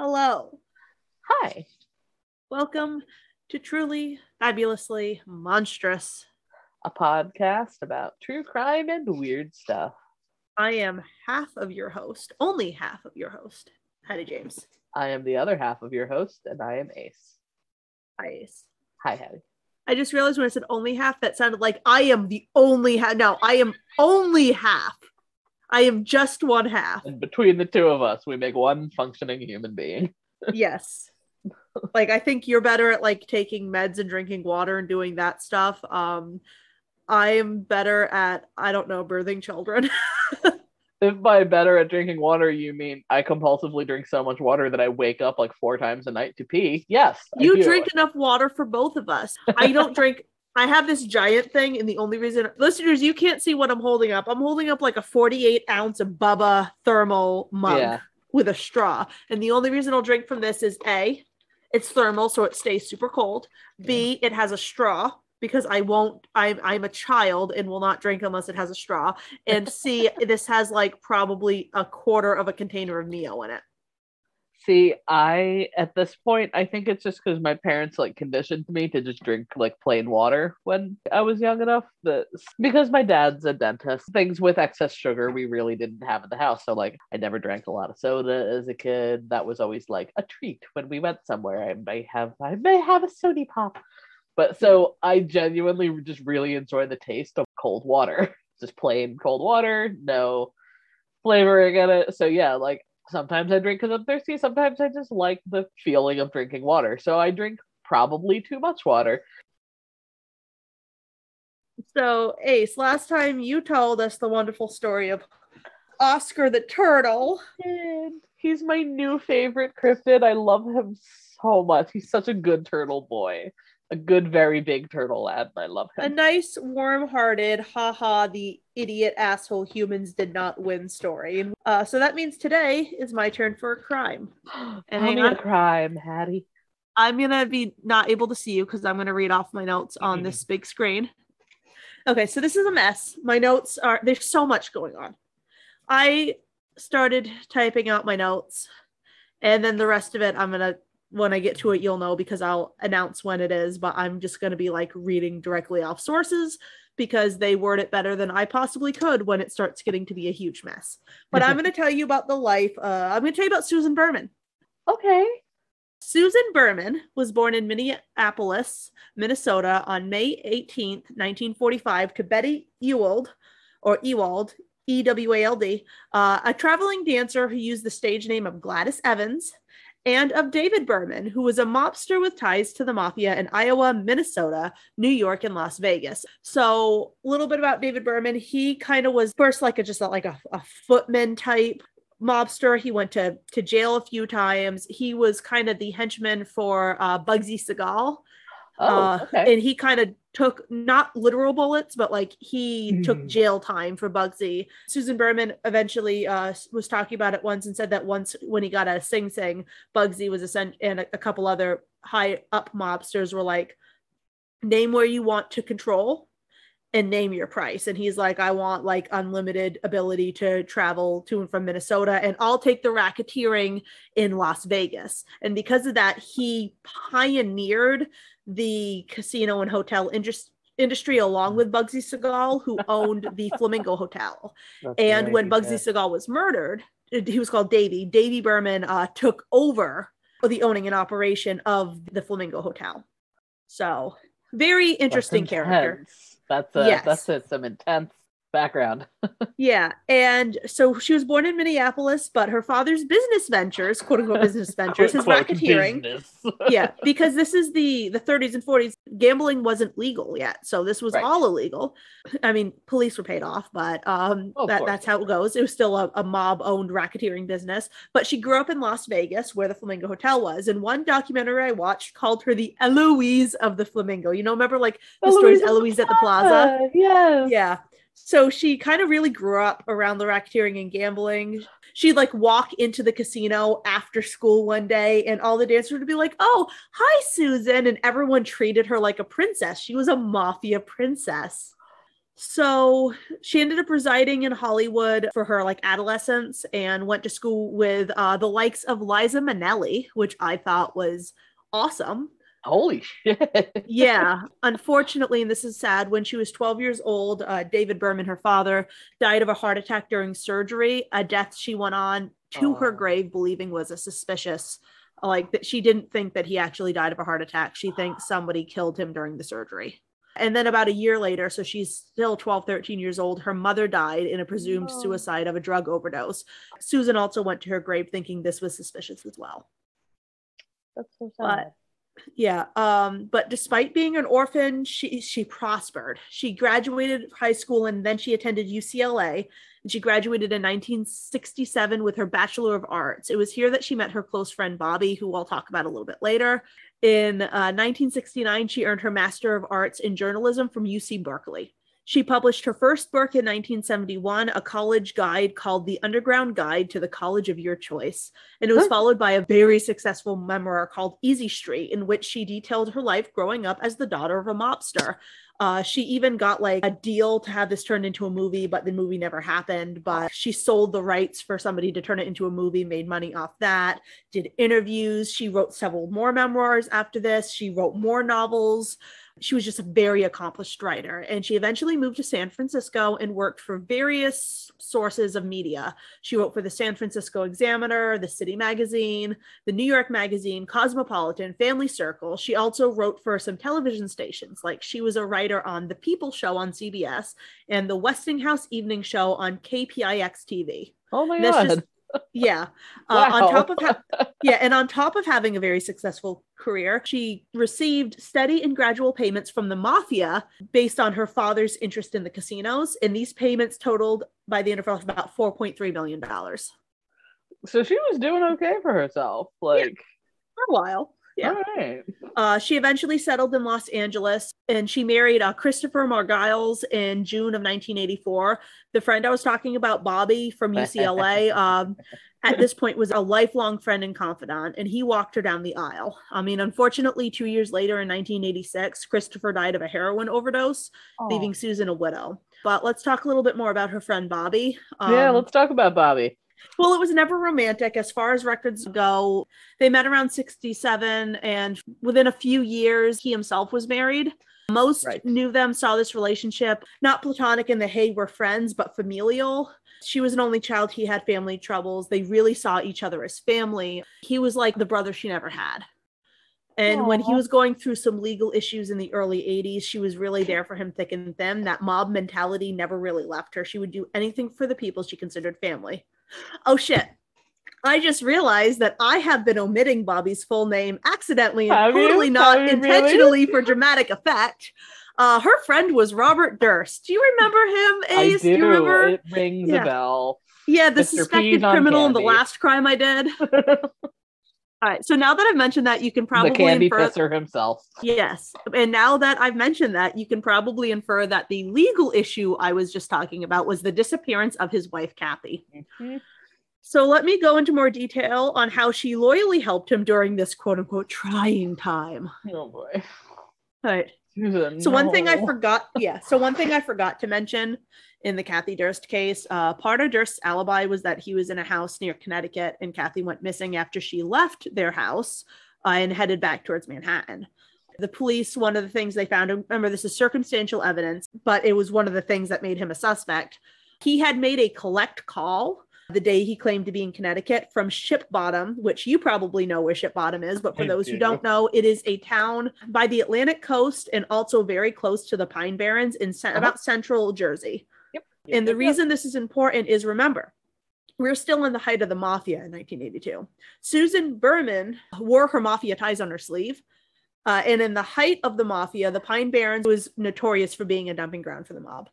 Hello. Hi. Welcome to Truly Fabulously Monstrous. A podcast about true crime and weird stuff. I am half of your host, only half of your host, Hattie James. I am the other half of your host, and I am Ace. Hi, Ace. Hi, Hattie. I just realized when I said only half, that sounded like I am the only half. No, I am only half. I am just one half. And between the two of us, we make one functioning human being. yes. Like I think you're better at like taking meds and drinking water and doing that stuff. Um I am better at I don't know birthing children. if by better at drinking water you mean I compulsively drink so much water that I wake up like four times a night to pee, yes. You drink enough water for both of us. I don't drink I have this giant thing, and the only reason listeners, you can't see what I'm holding up. I'm holding up like a 48 ounce Bubba thermal mug yeah. with a straw. And the only reason I'll drink from this is A, it's thermal, so it stays super cold. B, it has a straw because I won't I'm I'm a child and will not drink unless it has a straw. And C, this has like probably a quarter of a container of Mio in it. See, I at this point, I think it's just because my parents like conditioned me to just drink like plain water when I was young enough. That because my dad's a dentist, things with excess sugar we really didn't have in the house. So like, I never drank a lot of soda as a kid. That was always like a treat when we went somewhere. I may have, I may have a sody pop. But so I genuinely just really enjoy the taste of cold water, just plain cold water, no flavoring in it. So yeah, like sometimes I drink because I'm thirsty. Sometimes I just like the feeling of drinking water. So I drink probably too much water. So, Ace, last time you told us the wonderful story of Oscar the turtle. And he's my new favorite cryptid. I love him so much. He's such a good turtle boy a good, very big turtle lad. I love him. A nice, warm-hearted, haha, the idiot asshole humans did not win story. Uh, so that means today is my turn for a crime. And Tell me a crime, Hattie. I'm gonna be not able to see you because I'm gonna read off my notes on this big screen. Okay, so this is a mess. My notes are there's so much going on. I started typing out my notes, and then the rest of it I'm gonna when I get to it, you'll know because I'll announce when it is, but I'm just going to be like reading directly off sources because they word it better than I possibly could when it starts getting to be a huge mess. But I'm going to tell you about the life. Uh, I'm going to tell you about Susan Berman. Okay. Susan Berman was born in Minneapolis, Minnesota on May 18th, 1945, to Betty Ewald, or Ewald, E W A L D, uh, a traveling dancer who used the stage name of Gladys Evans and of David Berman, who was a mobster with ties to the mafia in Iowa, Minnesota, New York, and Las Vegas. So, a little bit about David Berman. He kind of was first like a just like a, a footman type mobster. He went to to jail a few times. He was kind of the henchman for uh, Bugsy Siegel. Oh, uh, okay. and he kind of took not literal bullets, but like he mm. took jail time for Bugsy. Susan Berman eventually uh, was talking about it once and said that once when he got a Sing Sing, Bugsy was a sent and a, a couple other high up mobsters were like, name where you want to control and name your price. And he's like, I want like unlimited ability to travel to and from Minnesota, and I'll take the racketeering in Las Vegas. And because of that, he pioneered the casino and hotel industry industry along with Bugsy Siegel, who owned the Flamingo Hotel. That's and right, when Bugsy yeah. Was murdered, he was called Davy. Davy Berman uh, took over the owning and operation of the Flamingo Hotel. So very interesting character. That's a, yes. that's a, some intense background. yeah. And so she was born in Minneapolis, but her father's business ventures, quote unquote business ventures, his racketeering. yeah, because this is the the 30s and 40s. Gambling wasn't legal yet. So this was right. all illegal. I mean, police were paid off, but um oh, that, that's how it goes. It was still a, a mob owned racketeering business. But she grew up in Las Vegas where the Flamingo Hotel was. And one documentary I watched called her the Eloise of the Flamingo. You know, remember like the Eloise stories Eloise at the Plaza? Yes. Yeah so she kind of really grew up around the racketeering and gambling. She'd like walk into the casino after school one day, and all the dancers would be like, Oh, hi, Susan. And everyone treated her like a princess. She was a mafia princess. So she ended up residing in Hollywood for her like adolescence and went to school with uh, the likes of Liza Minnelli, which I thought was awesome. Holy shit. yeah. Unfortunately, and this is sad, when she was 12 years old, uh, David Berman, her father, died of a heart attack during surgery, a death she went on to her Oh. grave believing was a suspicious. Like that, she didn't think that he actually died of a heart attack. She thinks somebody killed him during the surgery. And then about a year later, so she's still 12, 13 years old, her mother died in a presumed No. suicide of a drug overdose. Susan also went to her grave thinking this was suspicious as well. That's so But- Yeah. Um, but despite being an orphan, she she prospered. She graduated high school and then she attended UCLA. And she graduated in 1967 with her Bachelor of Arts. It was here that she met her close friend Bobby, who I'll talk about a little bit later. In uh, 1969, she earned her Master of Arts in Journalism from UC Berkeley. She published her first book in 1971, a college guide called The Underground Guide to the College of Your Choice. And it was Huh. followed by a very successful memoir called Easy Street, in which she detailed her life growing up as the daughter of a mobster. Uh, she even got like a deal to have this turned into a movie, but the movie never happened. But she sold the rights for somebody to turn it into a movie, made money off that, did interviews. She wrote several more memoirs after this. She wrote more novels. She was just a very accomplished writer. And she eventually moved to San Francisco and worked for various sources of media. She wrote for the San Francisco Examiner, the City Magazine, the New York Magazine, Cosmopolitan, Family Circle. She also wrote for some television stations, like she was a writer on The People Show on CBS and the Westinghouse Evening Show on KPIX TV. Oh my That's god. just- Yeah. Uh, On top of ha- yeah, and on top of having a very successful career, she received steady and gradual payments from the mafia based on her father's interest in the casinos, and these payments totaled by the end of her life about 4.3 million dollars so she was doing okay for herself. Like, for a while. Yeah. all right. Uh, she eventually settled in Los Angeles and she married uh, Christopher Margiles in June of 1984. The friend I was talking about, Bobby from UCLA, um, at this point was a lifelong friend and confidant, and he walked her down the aisle. I mean, unfortunately, two years later in 1986, Christopher died of a heroin overdose, leaving Susan a widow. But let's talk a little bit more about her friend Bobby. yeah, Um, let's talk about Bobby. Well, it was never romantic as far as records go. They met around 67, and within a few years, he himself was married. Most Right. knew them, saw this relationship, not platonic in the hey, we're friends, but familial. She was an only child. He had family troubles. They really saw each other as family. He was like the brother she never had. And when he was going through some legal issues in the early 80s, she was really there for him thick and thin. That mob mentality never really left her. She would do anything for the people she considered family. Oh shit. I just realized that I have been omitting Bobby's full name accidentally and Have you? not Have you really? intentionally for dramatic effect. Uh, her friend was Robert Durst. Do you remember him, I Ace? do. you remember? It rings Yeah. a bell. yeah, the Mr. suspected criminal in the last crime I did. All right. So now that I've mentioned that, you can probably the candy infer pisser himself. Yes. And now that I've mentioned that, you can probably infer that the legal issue I was just talking about was the disappearance of his wife, Kathy. Mhm. So let me go into more detail on how she loyally helped him during this quote unquote trying time. Oh boy. All right. Susan, So one thing I forgot, yeah. So one thing I forgot to mention in the Kathy Durst case, uh, part of Durst's alibi was that he was in a house near Connecticut, and Kathy went missing after she left their house uh, and headed back towards Manhattan. The police, one of the things they found, remember, this is circumstantial evidence, but it was one of the things that made him a suspect. He had made a collect call the day he claimed to be in Connecticut from Ship Bottom, which you probably know where Ship Bottom is, but for I those who do. don't know, it is a town by the Atlantic coast and also very close to the Pine Barrens in cen- Uh-huh. about central Jersey. And the reason this is important is remember, we're still in the height of the mafia in 1982. Susan Berman wore her mafia ties on her sleeve. Uh, and in the height of the mafia, the Pine Barrens was notorious for being a dumping ground for the mob.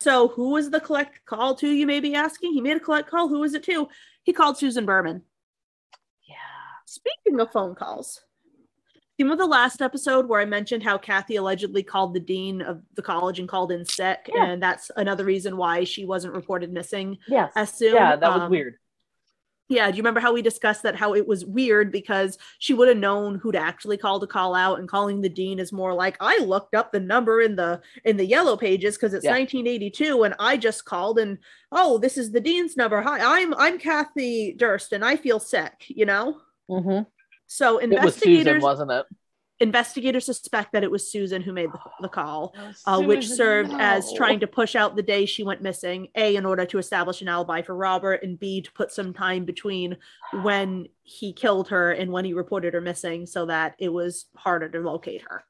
So, who was the collect call to? You may be asking. He made a collect call. Who was it to? He called Susan Berman. Yeah. Speaking of phone calls, remember the last episode where I mentioned how Kathy allegedly called the dean of the college and called in sick, Yeah. and that's another reason why she wasn't reported missing Yes. as soon. Yeah, that was Um, weird. Yeah, do you remember how we discussed that? How it was weird because she would have known who to actually call to call out, and calling the dean is more like I looked up the number in the in the yellow pages because it's Yeah. 1982, and I just called and oh, this is the dean's number. Hi, I'm I'm Kathy Durst, and I feel sick. You know, Mhm. So It was Susan, investigators wasn't it? investigators suspect that it was Susan who made the, the call uh, which served as trying to push out the day she went missing, A, in order to establish an alibi for Robert, and B, to put some time between when he killed her and when he reported her missing so that it was harder to locate her.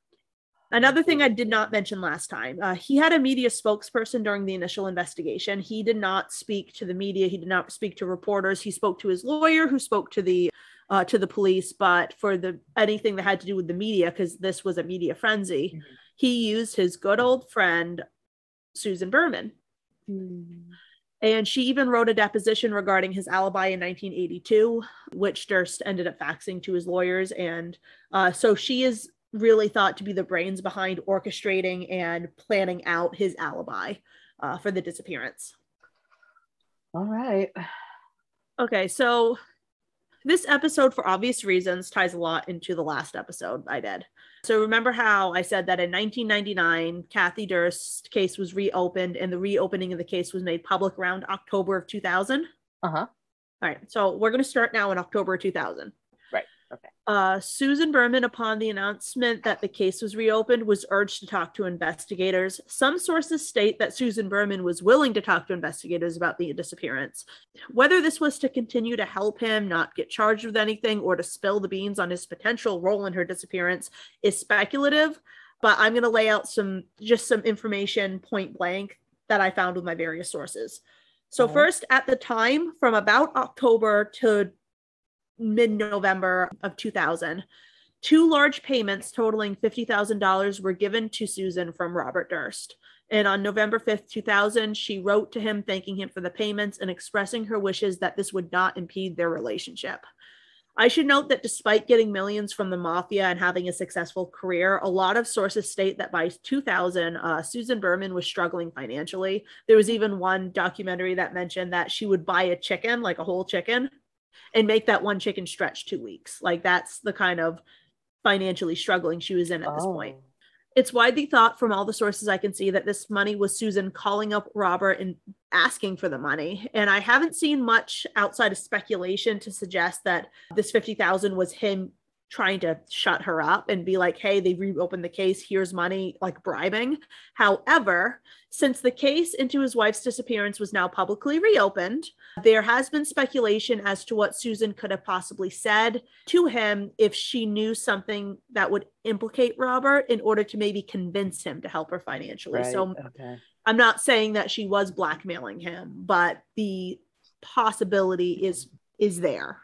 Another thing I did not mention last time, uh, he had a media spokesperson during the initial investigation. He did not speak to the media. He did not speak to reporters. He spoke to his lawyer, who spoke to the uh, to the police. But for the anything that had to do with the media, because this was a media frenzy, Mhm. he used his good old friend Susan Berman. And she even wrote a deposition regarding his alibi in 1982, which Durst ended up faxing to his lawyers. And uh, so she is really thought to be the brains behind orchestrating and planning out his alibi uh, for the disappearance. All right. Okay, so this episode, for obvious reasons, ties a lot into the last episode I did. So remember how I said that in 1999, Kathy Durst's case was reopened, and the reopening of the case was made public around October of 2000. Uh huh. All right, so we're going to start now in October 2000. Okay. Uh, Susan Berman, upon the announcement that the case was reopened, was urged to talk to investigators. Some sources state that Susan Berman was willing to talk to investigators about the disappearance. Whether this was to continue to help him not get charged with anything or to spill the beans on his potential role in her disappearance is speculative, but I'm going to lay out some just some information point blank that I found with my various sources. So, first, at the time, from about October to mid November of 2000, two large payments totaling $50,000 were given to Susan from Robert Durst. And on November 5th, 2000, she wrote to him thanking him for the payments and expressing her wishes that this would not impede their relationship. I should note that despite getting millions from the mafia and having a successful career, a lot of sources state that by 2000, uh, Susan Berman was struggling financially. There was even one documentary that mentioned that she would buy a chicken, like a whole chicken, and make that one chicken stretch two weeks. Like that's the kind of financially struggling she was in at this point. Oh. It's widely thought from all the sources I can see that this money was Susan calling up Robert and asking for the money. And I haven't seen much outside of speculation to suggest that this 50,000 was him trying to shut her up and be like, "Hey, they reopened the case, here's money," like bribing. However, since the case into his wife's disappearance was now publicly reopened, there has been speculation as to what Susan could have possibly said to him if she knew something that would implicate Robert in order to maybe convince him to help her financially. Right. So okay. I'm not saying that she was blackmailing him, but the possibility is is there.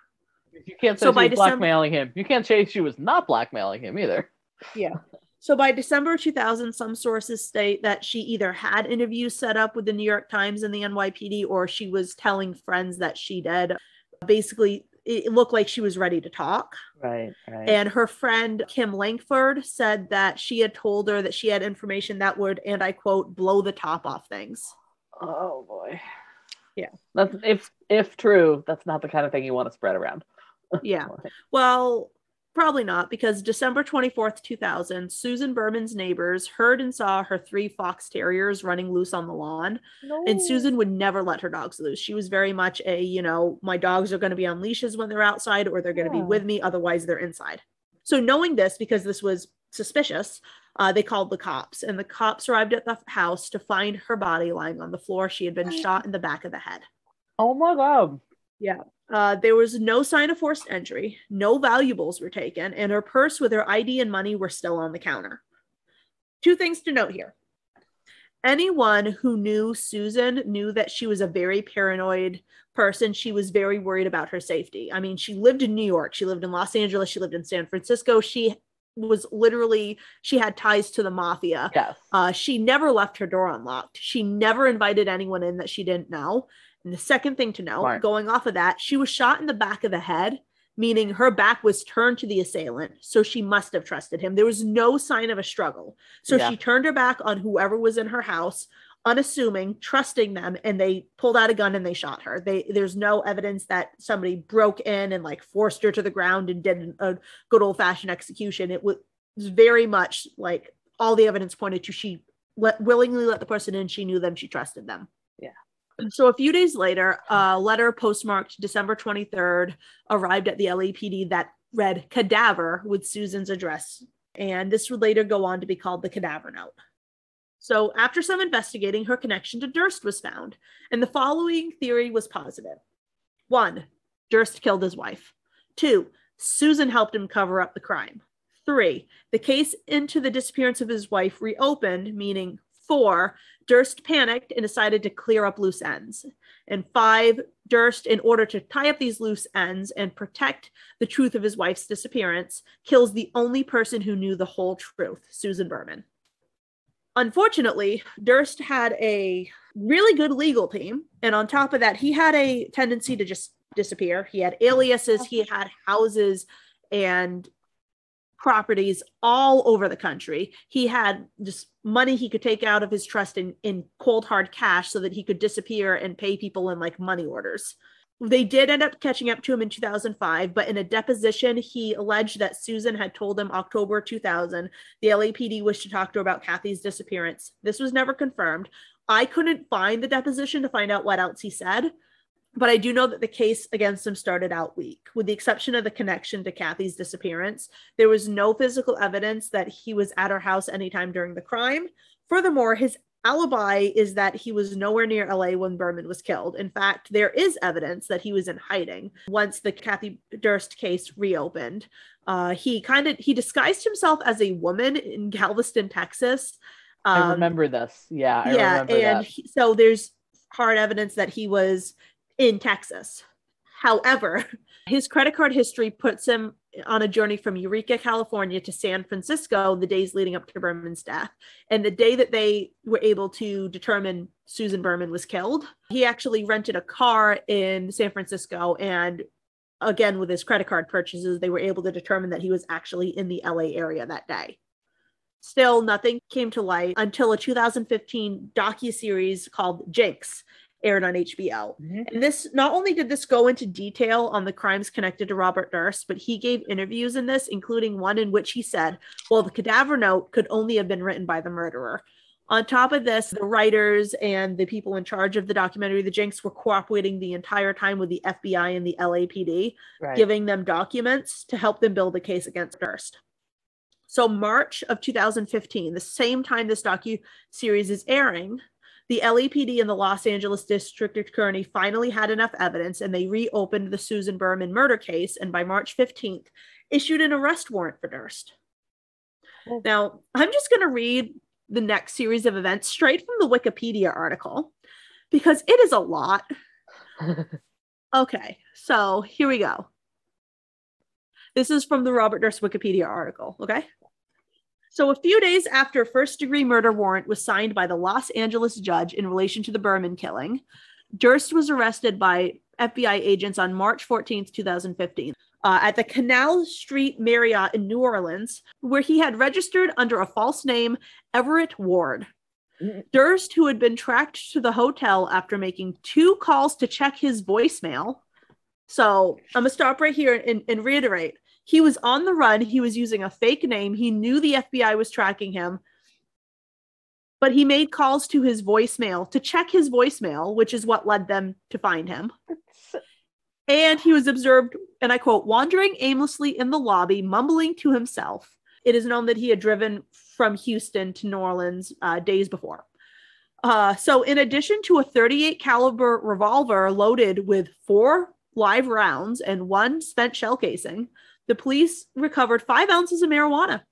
You can't say So she by was December- blackmailing him. You can't say she was not blackmailing him either. Yeah. So by December 2000, some sources state that she either had interviews set up with the New York Times and the NYPD, or she was telling friends that she did. Basically, it looked like she was ready to talk. Right. Right. And her friend Kim Lankford said that she had told her that she had information that would, and I quote, blow the top off things. oh boy. Yeah. That's if if true, that's not the kind of thing you want to spread around. Yeah. Well, probably not, because December 24th, 2000, Susan Berman's neighbors heard and saw her three fox terriers running loose on the lawn. And Susan would never let her dogs loose. She was very much a, you know, my dogs are going to be on leashes when they're outside or they're going to Yeah. be with me. Otherwise, they're inside. So, knowing this, because this was suspicious, uh, they called the cops. And the cops arrived at the house to find her body lying on the floor. She had been shot in the back of the head. Oh my god. Uh, there was no sign of forced entry, no valuables were taken, and her purse with her ID and money were still on the counter. Two things to note here. Anyone who knew Susan knew that she was a very paranoid person. She was very worried about her safety. I mean, she lived in New York, she lived in Los Angeles, she lived in San Francisco. She was literally, she had ties to the mafia. Yes. Uh, she never left her door unlocked. She never invited anyone in that she didn't know. And the second thing to know, Smart. going off of that, she was shot in the back of the head, meaning her back was turned to the assailant. So she must have trusted him. There was no sign of a struggle. So Yeah. she turned her back on whoever was in her house unassuming, trusting them, and they pulled out a gun and they shot her. They there's no evidence that somebody broke in and like forced her to the ground and did a good old fashioned execution. It was very much like all the evidence pointed to she let, willingly let the person in. She knew them. She trusted them. So a few days later, a letter postmarked December 23rd arrived at the LAPD that read cadaver with Susan's address. And this would later go on to be called the cadaver note. So, after some investigating, her connection to Durst was found, and the following theory was positive. One, Durst killed his wife. Two, Susan helped him cover up the crime. Three, the case into the disappearance of his wife reopened, meaning four, Durst panicked and decided to clear up loose ends. And five, Durst, in order to tie up these loose ends and protect the truth of his wife's disappearance, kills the only person who knew the whole truth, Susan Berman. Unfortunately, Durst had a really good legal team. And on top of that, he had a tendency to just disappear. He had aliases, he had houses and properties all over the country. He had just money he could take out of his trust in, in cold hard cash so that he could disappear and pay people in like money orders. They did end up catching up to him in 2005, but in a deposition, he alleged that Susan had told him October 2000 the LAPD wished to talk to her about Kathy's disappearance. This was never confirmed. I couldn't find the deposition to find out what else he said, but I do know that the case against him started out weak. With the exception of the connection to Kathy's disappearance, there was no physical evidence that he was at her house anytime during the crime. Furthermore, his alibi is that he was nowhere near LA when Berman was killed. In fact, there is evidence that he was in hiding once the Kathy Durst case reopened. Uh, he kind of he disguised himself as a woman in Galveston, Texas. Um, I remember this. Yeah, I yeah, and he, so there's hard evidence that he was in Texas. However, his credit card history puts him on a journey from Eureka, California to San Francisco the days leading up to Berman's death. And the day that they were able to determine Susan Berman was killed, he actually rented a car in San Francisco. And again, with his credit card purchases, they were able to determine that he was actually in the LA area that day. Still, nothing came to light until a 2015 docu-series called Jinx aired on HBO. Mm-hmm. And this not only did this go into detail on the crimes connected to Robert Durst, but he gave interviews in this, including one in which he said, well, the cadaver note could only have been written by the murderer. On top of this, the writers and the people in charge of the documentary, The Jinx, were cooperating the entire time with the FBI and the LAPD, right. giving them documents to help them build a case against Durst. So, March of 2015, the same time this docu series is airing, the LAPD and the Los Angeles District Attorney finally had enough evidence and they reopened the Susan Berman murder case and by March 15th issued an arrest warrant for Durst. Now, I'm just going to read the next series of events straight from the Wikipedia article because it is a lot. okay, so here we go. This is from the Robert Durst Wikipedia article, okay? So, a few days after a first degree murder warrant was signed by the Los Angeles judge in relation to the Berman killing, Durst was arrested by FBI agents on March 14, 2015, uh, at the Canal Street Marriott in New Orleans, where he had registered under a false name, Everett Ward. Durst, who had been tracked to the hotel after making two calls to check his voicemail. So I'm going to stop right here and, and reiterate he was on the run. He was using a fake name. He knew the FBI was tracking him. But he made calls to his voicemail to check his voicemail, which is what led them to find him. And he was observed, and I quote, wandering aimlessly in the lobby, mumbling to himself. It is known that he had driven from Houston to New Orleans uh, days before. Uh, so, in addition to a 38 caliber revolver loaded with four live rounds and one spent shell casing, the police recovered five ounces of marijuana.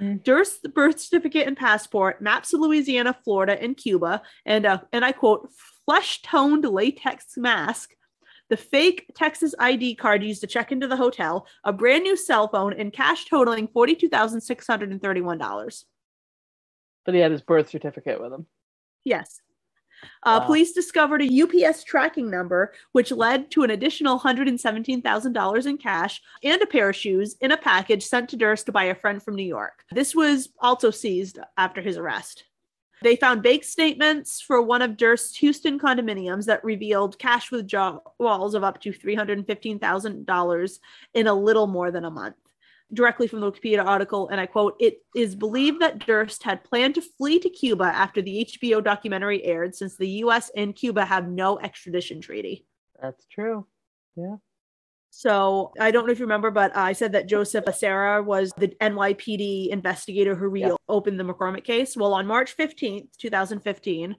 Mm. Durst's birth certificate and passport, maps of Louisiana, Florida, and Cuba, and uh, and I quote, flesh-toned latex mask, the fake Texas ID card used to check into the hotel, a brand new cell phone, and cash totaling forty-two thousand six hundred and thirty-one dollars. But he had his birth certificate with him. Yes. Uh, wow. Police discovered a UPS tracking number, which led to an additional $117,000 in cash and a pair of shoes in a package sent to Durst by a friend from New York. This was also seized after his arrest. They found bank statements for one of Durst's Houston condominiums that revealed cash withdrawals of up to $315,000 in a little more than a month. Directly from the Wikipedia article, and I quote, it is believed that Durst had planned to flee to Cuba after the HBO documentary aired, since the US and Cuba have no extradition treaty. That's true. Yeah. So I don't know if you remember, but I said that Joseph Becerra was the NYPD investigator who reopened the McCormack case. Well, on March 15th, 2015,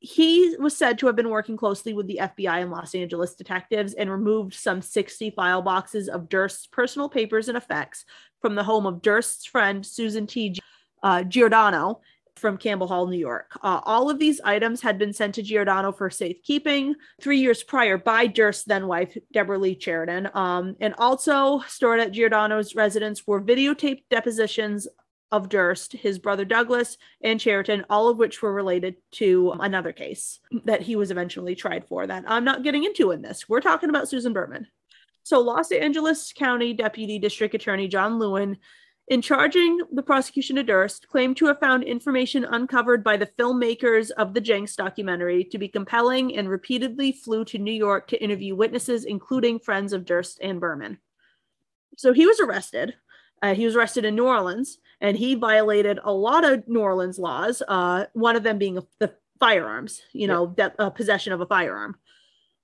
he was said to have been working closely with the FBI and Los Angeles detectives and removed some 60 file boxes of Durst's personal papers and effects from the home of Durst's friend Susan T. Uh, Giordano from Campbell Hall, New York. Uh, all of these items had been sent to Giordano for safekeeping three years prior by Durst's then wife, Deborah Lee Charatan. Um, and also stored at Giordano's residence were videotaped depositions of Durst, his brother Douglas, and Charatan, all of which were related to another case that he was eventually tried for that I'm not getting into in this. We're talking about Susan Berman. So, Los Angeles County Deputy District Attorney John Lewin in charging the prosecution of Durst, claimed to have found information uncovered by the filmmakers of the Jinx documentary to be compelling and repeatedly flew to New York to interview witnesses, including friends of Durst and Berman. So he was arrested. Uh, he was arrested in New Orleans, and he violated a lot of New Orleans laws. Uh, one of them being the firearms, you know, that uh, possession of a firearm.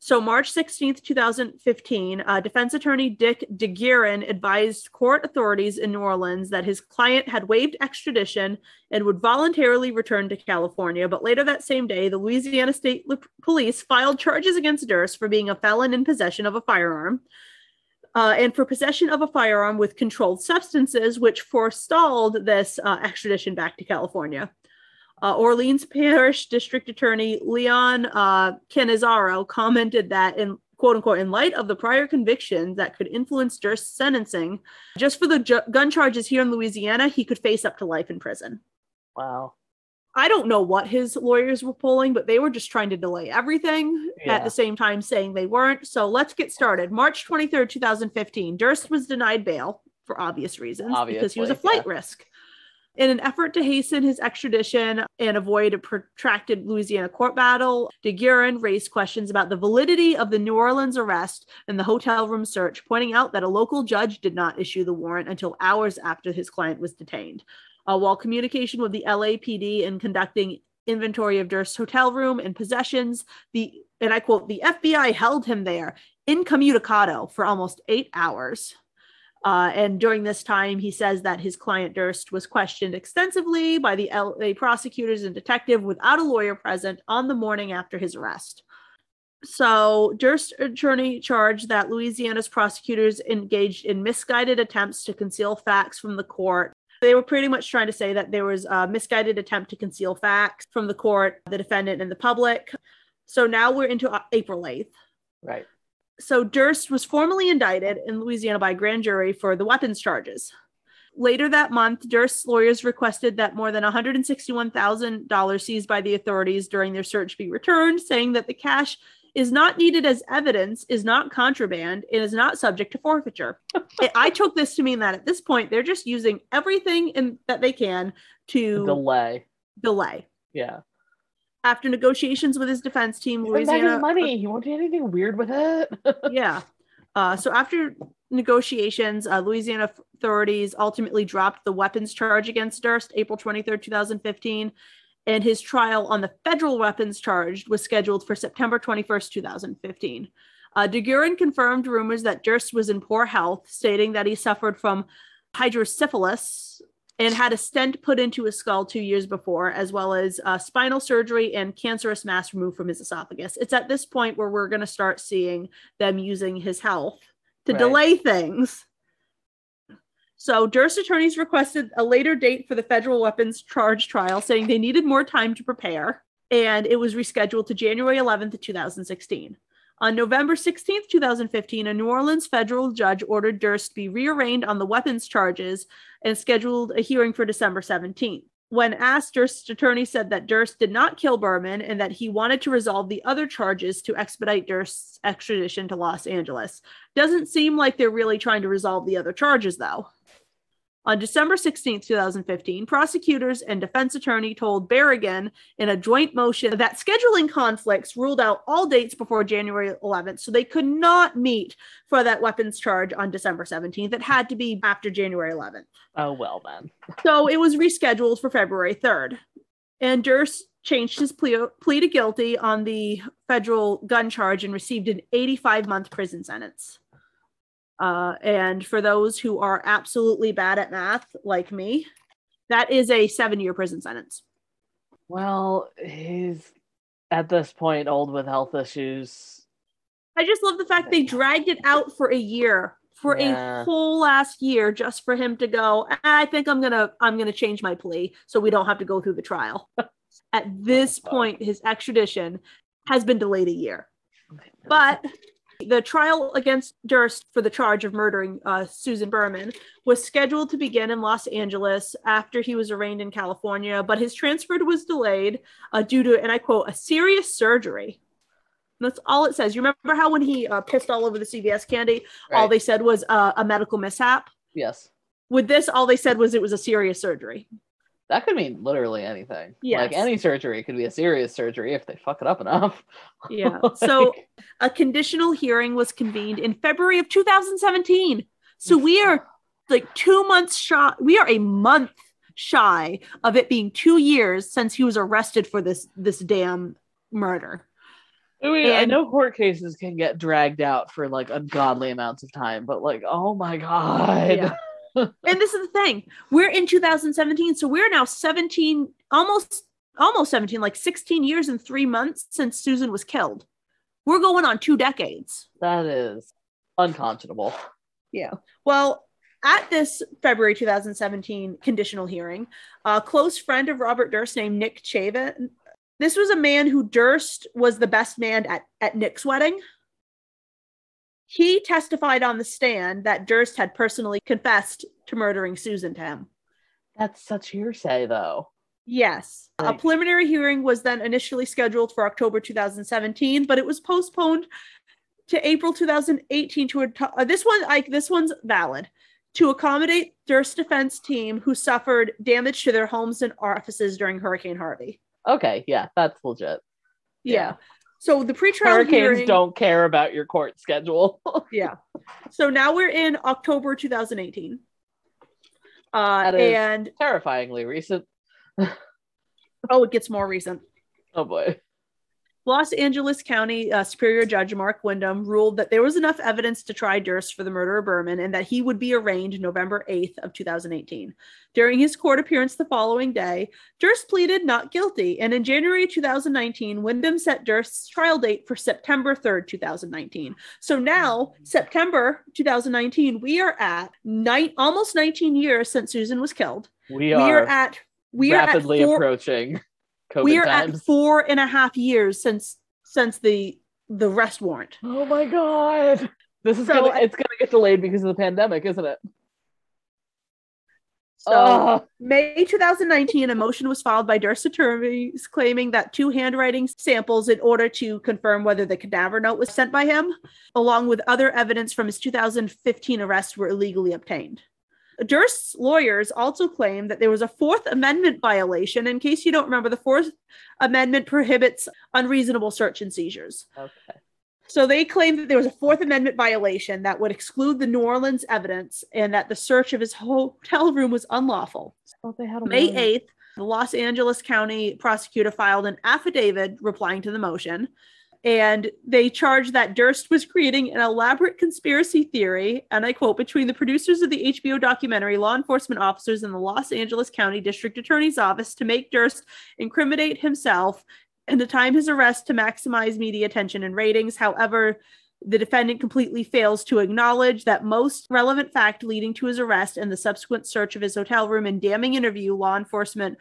So, March 16th, 2015, uh, defense attorney Dick DeGuerin advised court authorities in New Orleans that his client had waived extradition and would voluntarily return to California. But later that same day, the Louisiana State Police filed charges against Durst for being a felon in possession of a firearm. Uh, and for possession of a firearm with controlled substances, which forestalled this uh, extradition back to California. Uh, Orleans Parish District Attorney Leon uh, Cannizzaro commented that in quote unquote, in light of the prior convictions that could influence Durst's sentencing, just for the ju- gun charges here in Louisiana, he could face up to life in prison. Wow. I don't know what his lawyers were pulling, but they were just trying to delay everything yeah. at the same time saying they weren't. So let's get started. March 23rd, 2015, Durst was denied bail for obvious reasons Obviously, because he was a flight yeah. risk. In an effort to hasten his extradition and avoid a protracted Louisiana court battle, DeGuerin raised questions about the validity of the New Orleans arrest and the hotel room search, pointing out that a local judge did not issue the warrant until hours after his client was detained. Uh, while communication with the LAPD and conducting inventory of Durst's hotel room and possessions, the and I quote, the FBI held him there incommunicado for almost eight hours. Uh, and during this time, he says that his client Durst was questioned extensively by the LA prosecutors and detective without a lawyer present on the morning after his arrest. So, Durst's attorney charged that Louisiana's prosecutors engaged in misguided attempts to conceal facts from the court. They were pretty much trying to say that there was a misguided attempt to conceal facts from the court, the defendant, and the public. So now we're into uh, April 8th. Right so Durst was formally indicted in Louisiana by a grand jury for the weapons charges. Later that month, Durst's lawyers requested that more than $161,000 seized by the authorities during their search be returned, saying that the cash is not needed as evidence, is not contraband, and is not subject to forfeiture. I took this to mean that at this point, they're just using everything in, that they can to delay. Delay. Yeah. After negotiations with his defense team, Louisiana money. He won't do anything weird with it. yeah. Uh, so after negotiations, uh, Louisiana authorities ultimately dropped the weapons charge against Durst April 23rd, 2015, and his trial on the federal weapons charge was scheduled for September 21st, 2015. Uh, DeGuerin confirmed rumors that Durst was in poor health, stating that he suffered from hydrocephalus, and had a stent put into his skull two years before, as well as uh, spinal surgery and cancerous mass removed from his esophagus. It's at this point where we're going to start seeing them using his health to right. delay things. So, Durst attorneys requested a later date for the federal weapons charge trial, saying they needed more time to prepare, and it was rescheduled to January 11th, 2016. On November 16, 2015, a New Orleans federal judge ordered Durst be rearraigned on the weapons charges and scheduled a hearing for December 17th. When asked, Durst's attorney said that Durst did not kill Berman and that he wanted to resolve the other charges to expedite Durst's extradition to Los Angeles. Doesn't seem like they're really trying to resolve the other charges, though. On December 16, 2015, prosecutors and defense attorney told Berrigan in a joint motion that scheduling conflicts ruled out all dates before January 11th, so they could not meet for that weapons charge on December 17th. It had to be after January 11th. Oh, well, then. So it was rescheduled for February 3rd. And Durst changed his plea, plea to guilty on the federal gun charge and received an 85 month prison sentence. Uh, and for those who are absolutely bad at math, like me, that is a seven year prison sentence. Well, he's at this point old with health issues. I just love the fact they dragged it out for a year, for Yeah. a whole last year, just for him to go. I think I'm gonna I'm gonna change my plea so we don't have to go through the trial. At this point, his extradition has been delayed a year. But the trial against Durst for the charge of murdering uh, Susan Berman was scheduled to begin in Los Angeles after he was arraigned in California, but his transfer was delayed uh, due to, and I quote, a serious surgery. That's all it says. You remember how when he uh, pissed all over the CVS candy, all they said was uh, a medical mishap? yes. With this, all they said was it was a serious surgery. That could mean literally anything. Yes. Like any surgery could be a serious surgery if they fuck it up enough. Yeah. Like- So a conditional hearing was convened in February of 2017. So we are like two months shy. We are a month shy of it being two years since he was arrested for this this damn murder. I mean, I know court cases can get dragged out for like ungodly amounts of time, but like, oh my god. Yeah. And this is the thing. We're in 2017, so we're now 17, almost almost 17, like 16 years and three months since Susan was killed. We're going on two decades. That is unconscionable. Yeah well, at this February 2017 conditional hearing, a close friend of Robert Durst named Nick Chavin, this was a man who Durst was the best man at, at Nick's wedding. He testified on the stand that Durst had personally confessed to murdering Susan to him. That's such hearsay though. Yes. A preliminary hearing was then initially scheduled for October 2017, but it was postponed to April 2018 to uh, this one I this one's valid to accommodate Durst's defense team who suffered damage to their homes and offices during Hurricane Harvey. Okay, yeah, that's legit. Yeah. Yeah. So the pretrial Hurricanes hearing don't care about your court schedule. yeah. So now we're in October 2018. Uh That is- and Terrifyingly recent. oh it gets more recent. Oh boy. Los Angeles County uh, Superior Judge Mark Windham ruled that there was enough evidence to try Durst for the murder of Berman and that he would be arraigned November 8th of 2018. During his court appearance the following day, Durst pleaded not guilty, and in January 2019, Windham set Durst's trial date for September 3rd, 2019. So now, September 2019, we are at nine, almost 19 years since Susan was killed. We We are, are at we rapidly are at four, approaching COVID we are times. at four and a half years since since the the arrest warrant. Oh my god. This is So gonna I- it's gonna get delayed because of the pandemic, isn't it? So May 2019, a motion was filed by Durst attorneys claiming that two handwriting samples in order to confirm whether the cadaver note was sent by him, along with other evidence from his 2015 arrest, were illegally obtained. Durst's lawyers also claim that there was a Fourth Amendment violation. In case you don't remember, the Fourth Amendment prohibits unreasonable search and seizures. okay. So they claim that there was a Fourth Amendment violation that would exclude the New Orleans evidence and that the search of his hotel room was unlawful. Oh, they had a May warning. 8th, the Los Angeles County prosecutor filed an affidavit replying to the motion. And they charged that Durst was creating an elaborate conspiracy theory, and I quote, between the producers of the HBO documentary, law enforcement officers, and the Los Angeles County District Attorney's Office to make Durst incriminate himself and to time his arrest to maximize media attention and ratings. However, the defendant completely fails to acknowledge that most relevant fact leading to his arrest and the subsequent search of his hotel room and damning interview law enforcement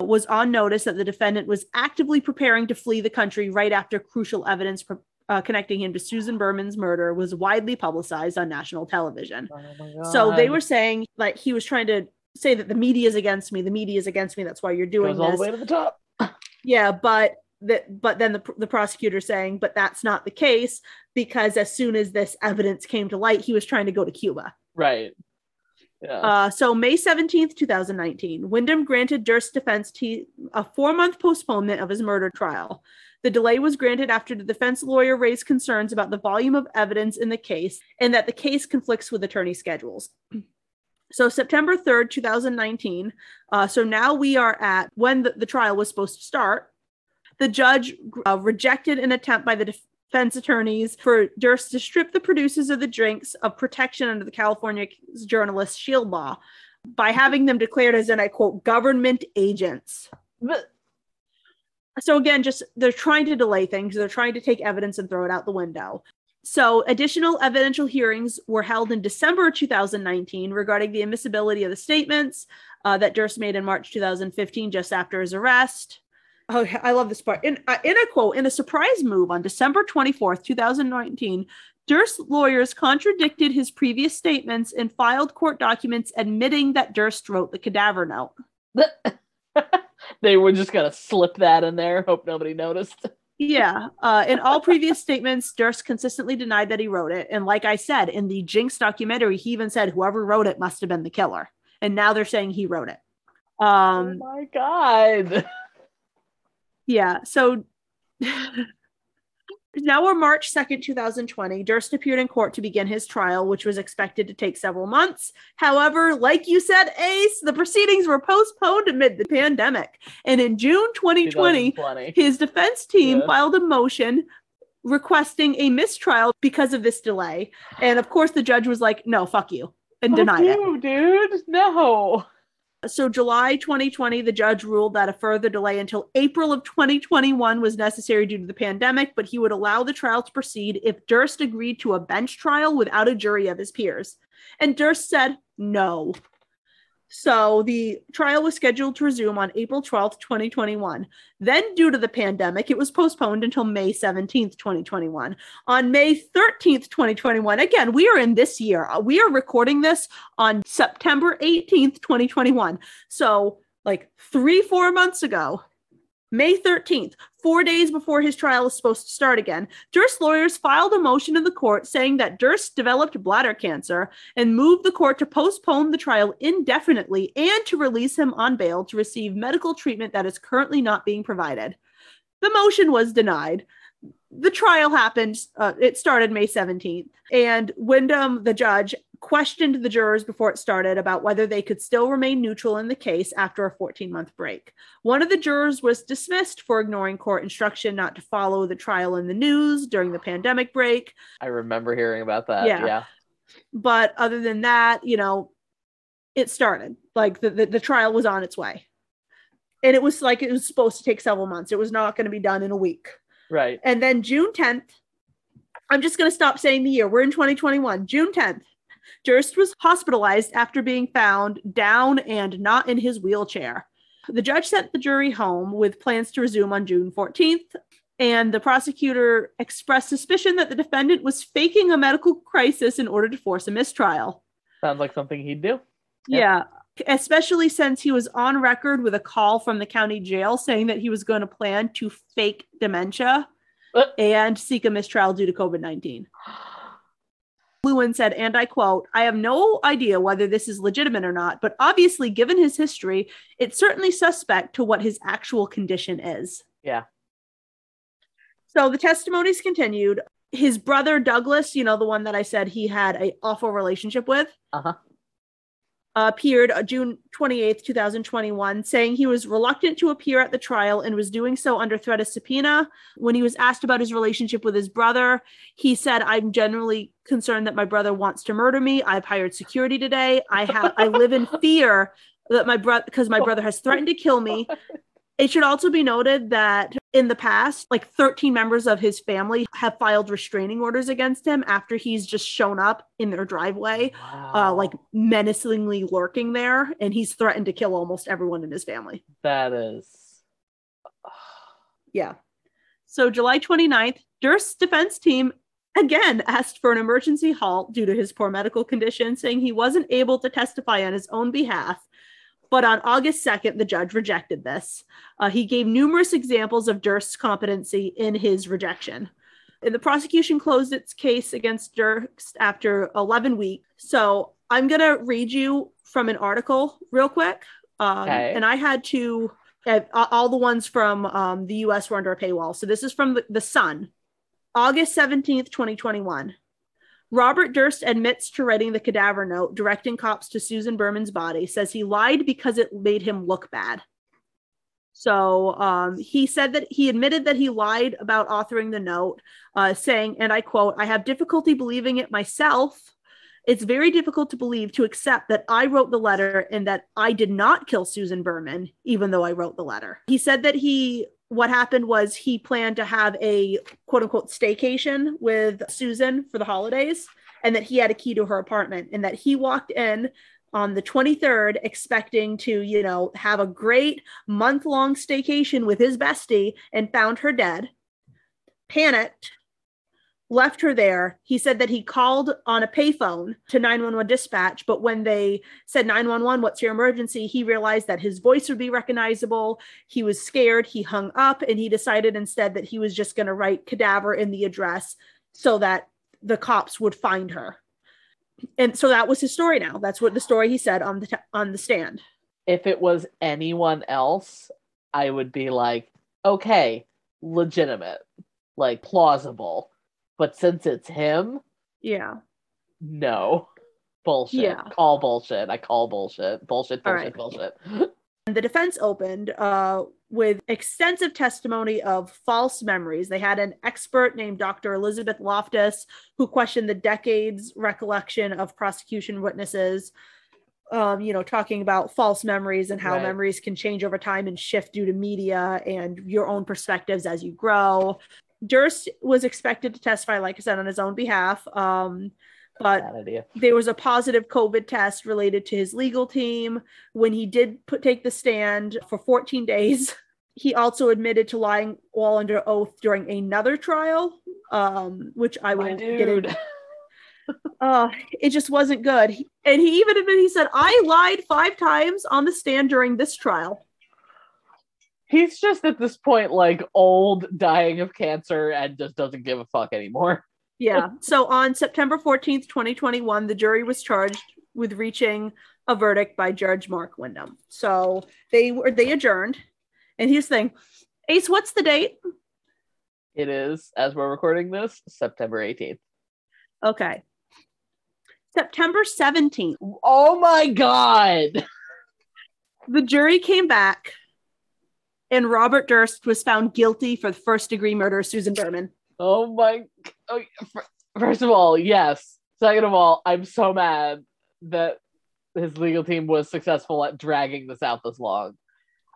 was on notice that the defendant was actively preparing to flee the country right after crucial evidence uh, connecting him to Susan Berman's murder was widely publicized on national television. Oh So they were saying like he was trying to say that the media is against me, the media is against me, that's why you're doing goes all this. the way to the top. Yeah, but that but then the the prosecutor saying, but that's not the case because as soon as this evidence came to light, he was trying to go to Cuba. Right. Yeah. Uh, so May 17th, 2019, Windham granted Durst's defense team a four-month postponement of his murder trial. The delay was granted after the defense lawyer raised concerns about the volume of evidence in the case and that the case conflicts with attorney schedules. So September 3rd, 2019. Uh, so now we are at when the, the trial was supposed to start. The judge uh, rejected an attempt by the defense attorneys for Durst to strip the producers of the Jinx of protection under the California journalist shield law by having them declared as, and I quote, government agents. So again, just they're trying to delay things. They're trying to take evidence and throw it out the window. So additional evidential hearings were held in December 2019 regarding the admissibility of the statements uh, that Durst made in March 2015, just after his arrest. Oh, I love this part. In, uh, in a quote, in a surprise move on December 24th, 2019, Durst's lawyers contradicted his previous statements and filed court documents admitting that Durst wrote the cadaver note. they were just gonna slip that in there. Hope nobody noticed. Yeah. Uh, in all previous statements, Durst consistently denied that he wrote it. And like I said, in the Jinx documentary, he even said whoever wrote it must have been the killer. And now they're saying he wrote it. oh Um, my god. yeah. So now we're March 2nd, 2020. Durst appeared in court to begin his trial, which was expected to take several months. However, like you said, Ace, the proceedings were postponed amid the pandemic. And in June 2020, 2020. his defense team Yeah. filed a motion requesting a mistrial because of this delay. And of course, the judge was like, no, fuck you, and denied it. Dude, no. So, July 2020, the judge ruled that a further delay until April of 2021 was necessary due to the pandemic, but he would allow the trial to proceed if Durst agreed to a bench trial without a jury of his peers. And Durst said no. So, the trial was scheduled to resume on April 12th, 2021. Then, due to the pandemic, it was postponed until May 17th, 2021. On May 13th, 2021, again, we are in this year. Uh, We are recording this on September 18th, 2021. So, like three, four months ago, May 13th, four days before his trial is supposed to start again, Durst's lawyers filed a motion in the court saying that Durst developed bladder cancer and moved the court to postpone the trial indefinitely and to release him on bail to receive medical treatment that is currently not being provided. The motion was denied. The trial happened, uh, it started May 17th, and Windham, the judge, questioned the jurors before it started about whether they could still remain neutral in the case after a 14 month break. One of the jurors was dismissed for ignoring court instruction not to follow the trial in the news during the pandemic break. I remember hearing about that. Yeah. Yeah. But other than that, you know, it started. Like the, the, the trial was on its way. And it was like it was supposed to take several months. It was not going to be done in a week. Right. And then June 10th, I'm just going to stop saying the year. We're in 2021. June 10th, Durst was hospitalized after being found down and not in his wheelchair. The judge sent the jury home with plans to resume on June 14th. And the prosecutor expressed suspicion that the defendant was faking a medical crisis in order to force a mistrial. Sounds like something he'd do. Yep. Yeah. Especially since he was on record with a call from the county jail saying that he was going to plan to fake dementia Uh. and seek a mistrial due to COVID 19. Lewin said, and I quote, I have no idea whether this is legitimate or not, but obviously, given his history, it's certainly suspect to what his actual condition is. Yeah. So the testimonies continued. His brother Douglas, you know, the one that I said he had an awful relationship with, Uh-huh. Appeared uh, June 28th, 2021, saying he was reluctant to appear at the trial and was doing so under threat of subpoena. When he was asked about his relationship with his brother, he said, I'm generally concerned that my brother wants to murder me. I've hired security today. I have I live in fear that my brother because my brother has threatened to kill me. It should also be noted that in the past, like 13 members of his family have filed restraining orders against him after he's just shown up in their driveway, uh, like menacingly lurking there, and he's threatened to kill almost everyone in his family. that is. Yeah. So July 29th, Durst's defense team again asked for an emergency halt due to his poor medical condition, saying he wasn't able to testify on his own behalf. But on August 2nd, the judge rejected this. Uh, he gave numerous examples of Durst's competency in his rejection. And the prosecution closed its case against Durst after 11 weeks. So I'm gonna read you from an article real quick. Um, Okay. And I had to uh, all the ones from um, the U.S. were under a paywall. So this is from the, the Sun, August 17th, 2021. Robert Durst admits to writing the cadaver note directing cops to Susan Berman's body, says he lied because it made him look bad. So um, he said that he admitted that he lied about authoring the note, uh, saying, and I quote, I have difficulty believing it myself. It's very difficult to believe, to accept that I wrote the letter and that I did not kill Susan Berman, even though I wrote the letter. He said that he, what happened was he planned to have a quote unquote staycation with Susan for the holidays and that he had a key to her apartment and that he walked in on the 23rd expecting to you know have a great month long staycation with his bestie and found her dead panicked left her there. He said that he called on a payphone to 911 dispatch but when they said 911 what's your emergency? He realized that his voice would be recognizable. He was scared. He hung up and he decided instead that he was just going to write cadaver in the address so that the cops would find her. And so that was his story now. That's what the story he said on the t- on the stand. If it was anyone else, I would be like, okay, legitimate, like plausible. But since it's him, yeah no. Bullshit. Yeah. Call bullshit. I call bullshit. Bullshit, bullshit, right. bullshit. And the defense opened uh, with extensive testimony of false memories. They had an expert named Dr. Elizabeth Loftus who questioned the decades recollection of prosecution witnesses. Um, you know, talking about false memories and how Right. memories can change over time and shift due to media and your own perspectives as you grow. Durst was expected to testify, like I said, on his own behalf. Um, but there was a positive COVID test related to his legal team. When he did put, take the stand for 14 days, he also admitted to lying all under oath during another trial, um, which I will get into. Uh, it just wasn't good. He- And he even admitted, he said, I lied five times on the stand during this trial. He's just at this point like old, dying of cancer, and just doesn't give a fuck anymore. Yeah. So on September 14th, 2021, the jury was charged with reaching a verdict by Judge Mark Windham. So they were they adjourned. And here's the thing. Ace, what's the date? It is, as we're recording this, September 18th. Okay. September 17th. Oh my god! The jury came back and Robert Durst was found guilty for the first degree murder of Susan Berman. Oh my. Oh, first of all, yes. Second of all, I'm so mad that his legal team was successful at dragging this out this long.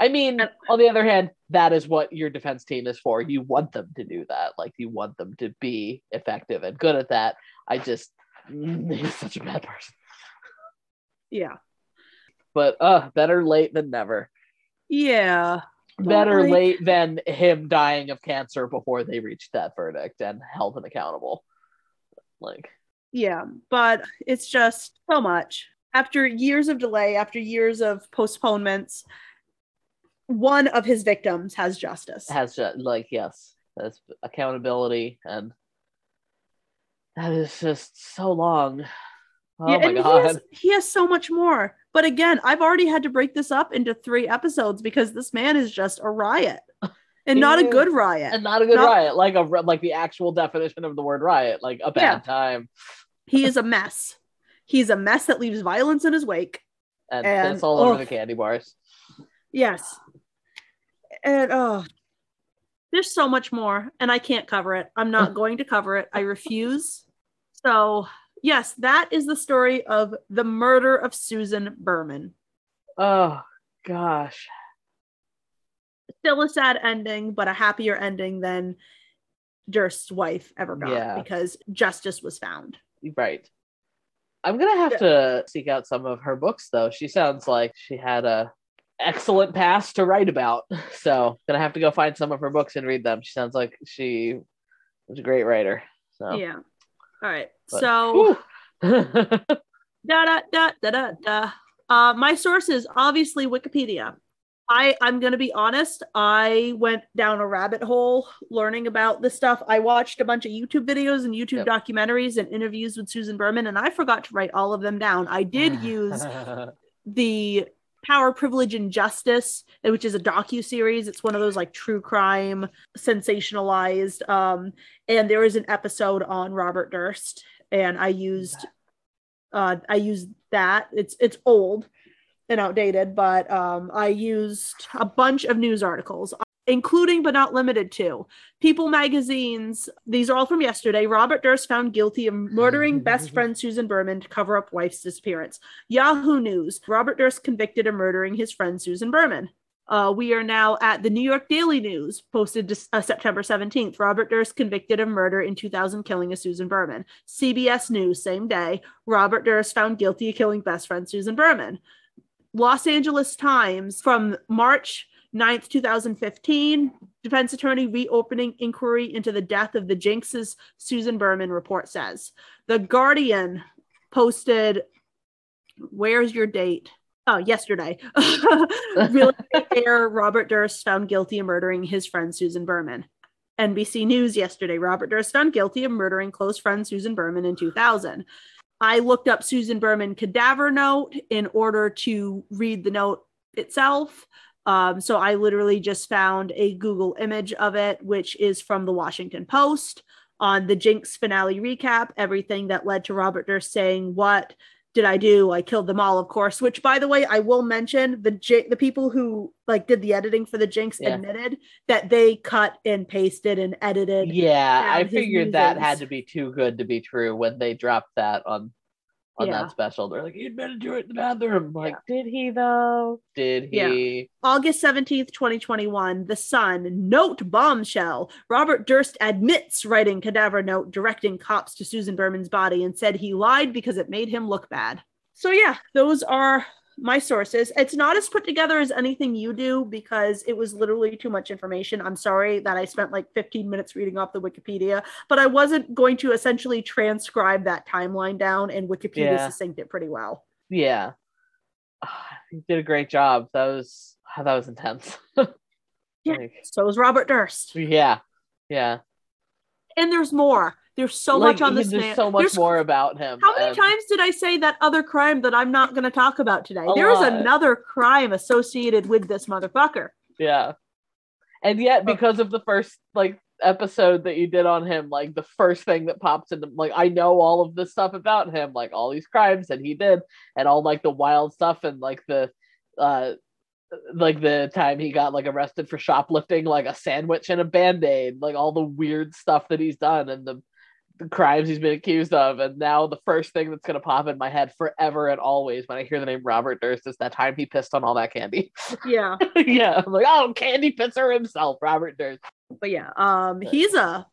I mean, on the other hand, that is what your defense team is for. You want them to do that. Like, you want them to be effective and good at that. I just, he's such a bad person. Yeah. But, uh, better late than never. Yeah. Better like- late than him dying of cancer before they reached that verdict and held him accountable. Like, Yeah. But it's just so much. After years of delay, after years of postponements, one of his victims has justice. has just like yes that's accountability and that is just so long oh yeah, my god He has, he has so much more. But again, I've already had to break this up into three episodes because this man is just a riot. And not a good riot. and not a good Not- riot like a like the actual definition of the word riot like a bad Yeah. time He is a mess. He's a mess that leaves violence in his wake. and, And- all over oh. the candy bars Yes. And oh, there's so much more, and I can't cover it. I'm not going to cover it. I refuse. So, yes, that is the story of the murder of Susan Berman. oh gosh Still a sad ending, but a happier ending than Durst's wife ever got Yeah. because justice was found. right i'm gonna have to seek out some of her books though she sounds like she had a excellent past to write about so gonna have to go find some of her books and read them she sounds like she was a great writer so Yeah. All right. But- so da da da da da da. Uh, my sources obviously Wikipedia. I I'm gonna be honest. I went down a rabbit hole learning about this stuff. I watched a bunch of YouTube videos and YouTube Yep. documentaries and interviews with Susan Berman, and I forgot to write all of them down. I did use the Power, Privilege, and Justice, which is a docu series. It's one of those like true crime, sensationalized. Um, and there is an episode on Robert Durst, and I used, uh, I used that. It's it's old and outdated, but um, I used a bunch of news articles. Including but not limited to People magazines. These are all from yesterday. Robert Durst found guilty of murdering best friend Susan Berman to cover up wife's disappearance. Yahoo News. Robert Durst convicted of murdering his friend Susan Berman. Uh, we are now at the New York Daily News, posted uh, September 17th. Robert Durst convicted of murder in 2000, killing a Susan Berman. CBS News, same day. Robert Durst found guilty of killing best friend Susan Berman. Los Angeles Times from March 9th, 2015. Defense attorney reopening inquiry into the death of the Jinxes, Susan Berman report says. The Guardian posted, Where's your date? Oh, yesterday. Real heir Robert Durst found guilty of murdering his friend Susan Berman. NBC News yesterday. Robert Durst found guilty of murdering close friend Susan Berman in 2000. I looked up Susan Berman cadaver note in order to read the note itself. Um, so I literally just found a Google image of it, which is from the Washington Post on the Jinx finale recap, everything that led to Robert Durst saying, What did I do? I killed them all, of course. Which, by the way, I will mention the J- the people who like did the editing for the Jinx Yeah. admitted that they cut and pasted and edited. yeah, I figured that had to be too good to be true when they dropped that on on Yeah. that special. They're like, he admitted to it in the bathroom. Like, did he though? Did Yeah. he? August 17th, 2021, The Sun, note bombshell. Robert Durst admits writing cadaver note directing cops to Susan Berman's body and said he lied because it made him look bad. So, yeah, those are my sources. It's not as put together as anything you do because it was literally too much information. I'm sorry that I spent like 15 minutes reading off the Wikipedia, but I wasn't going to essentially transcribe that timeline down, and Wikipedia Yeah. succinct it pretty well. Yeah, ah, You did a great job. That was ah, that was intense. Yeah. Like, So is Robert Durst. yeah, yeah. and there's more. There's so Like, much on this There's man. so much There's- more about him. How many times did I say that other crime that I'm not going to talk about today? A There's lot. another crime associated with this motherfucker. Yeah. And yet, Oh. because of the first like episode that you did on him, like the first thing that pops into like I know all of this stuff about him, like all these crimes that he did, and all like the wild stuff and like the uh like the time he got like arrested for shoplifting like a sandwich and a band-aid, like all the weird stuff that he's done and the crimes he's been accused of. And now the first thing that's gonna pop in my head forever and always when I hear the name Robert Durst is that time he pissed on all that candy. Yeah, yeah, I'm like, oh, candy pisser himself, Robert Durst. but yeah, um, he's a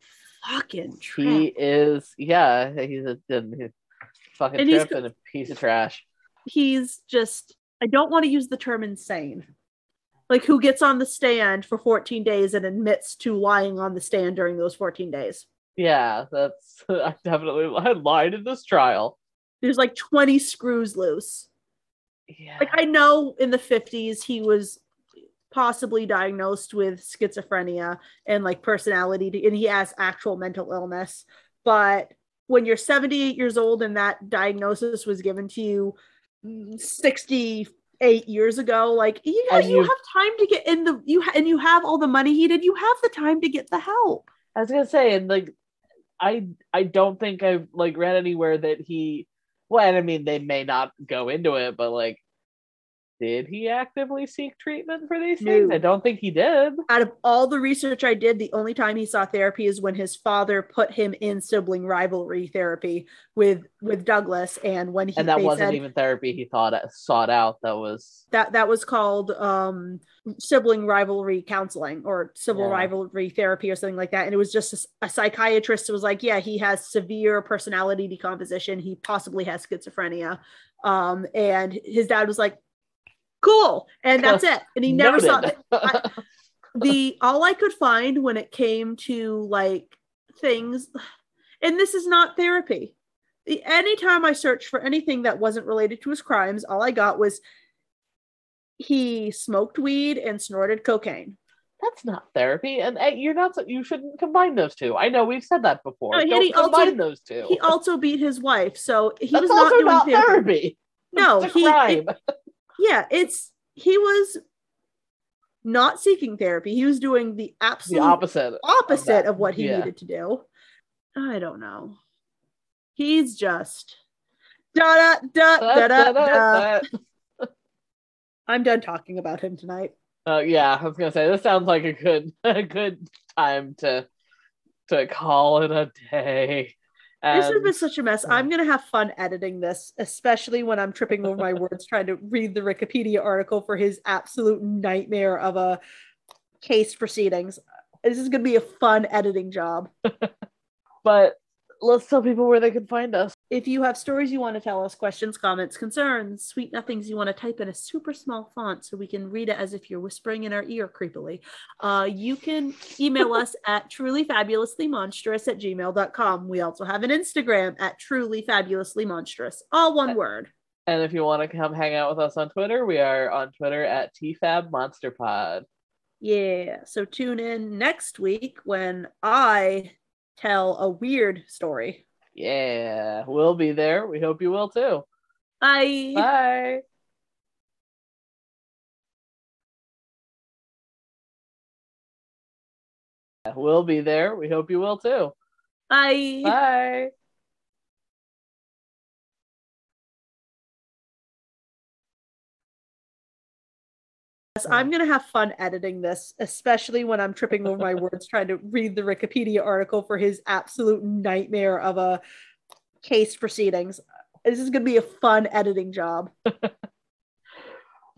fucking trip. He is, yeah, he's a, a fucking And he's trip and a piece of trash. He's just. I don't want to use the term insane. Like who gets on the stand for 14 days and admits to lying on the stand during those 14 days. Yeah, that's I definitely I lied in this trial. There's like 20 screws loose. Yeah, like I know in the 50s he was possibly diagnosed with schizophrenia and like personality and he has actual mental illness but when you're 78 years old and that diagnosis was given to you mm, 68 years ago like you, you you- have time to get in the you ha- and you have all the money he did you have the time to get the help I was gonna say, and like, I I don't think I've like read anywhere that he. Well, and I mean, they may not go into it, but like, did he actively seek treatment for these things? No. I don't think he did. out of all the research I did, the only time he saw therapy is when his father put him in sibling rivalry therapy with with Douglas, and when he And that wasn't said even therapy he thought sought out. That was that that was called um, sibling rivalry counseling or civil Yeah. rivalry therapy or something like that. And it was just a psychiatrist who was like, yeah, he has severe personality decomposition. He possibly has schizophrenia. Um, and his dad was like, cool, and that's it. And he never saw Noted. I- the all I could find when it came to like things, and this is not therapy. The, anytime I searched for anything that wasn't related to his crimes, all I got was he smoked weed and snorted cocaine. That's not therapy, and uh, you're not. You shouldn't combine those two. I know we've said that before. No, Don't he also- combine those two. He also beat his wife, so he That's was not doing not therapy. therapy. No, It's he crime. Yeah, it's he was not seeking therapy. He was doing the the absolute opposite. opposite that. of what he Yeah. needed to do. I don't know. He's just da da da da da. da. I'm done talking about him tonight. Uh, yeah, I was gonna say this sounds like a good a good time to to call it a day. This has And- been such a mess. I'm gonna have fun editing this, especially when I'm tripping over my words trying to read the Wikipedia article for his absolute nightmare of a case proceedings. This is gonna be a fun editing job. but let's tell people where they can find us. If you have stories you want to tell us, questions, comments, concerns, sweet nothings you want to type in a super small font so we can read it as if you're whispering in our ear creepily, uh, you can email us at trulyfabulouslymonstrous at gmail.com. We also have an Instagram at trulyfabulouslymonstrous, all one word. And if you want to come hang out with us on Twitter, we are on Twitter at TFABMonsterPod. Yeah. So tune in next week when I tell a weird story. Yeah, we'll be there. We hope you will too. Bye. Bye. We'll be there. We hope you will too. Bye. Bye. I'm gonna have fun editing this, especially when I'm tripping over my words trying to read the Wikipedia article for his absolute nightmare of a case proceedings. This is gonna be a fun editing job.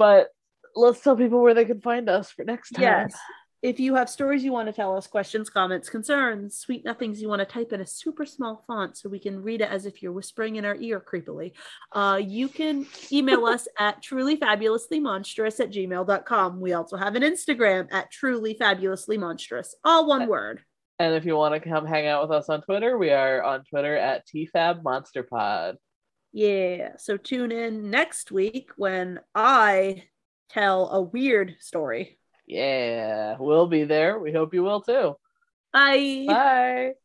But let's tell people where they can find us for next time. Yes. If you have stories you want to tell us, questions, comments, concerns, sweet nothings you want to type in a super small font so we can read it as if you're whispering in our ear creepily, uh, you can email us at trulyfabulouslymonstrous at gmail.com. We also have an Instagram at trulyfabulouslymonstrous, all one word. And if you want to come hang out with us on Twitter, we are on Twitter at TFABMonsterPod. Yeah. So tune in next week when I tell a weird story. Yeah, we'll be there. We hope you will too. Bye. Bye.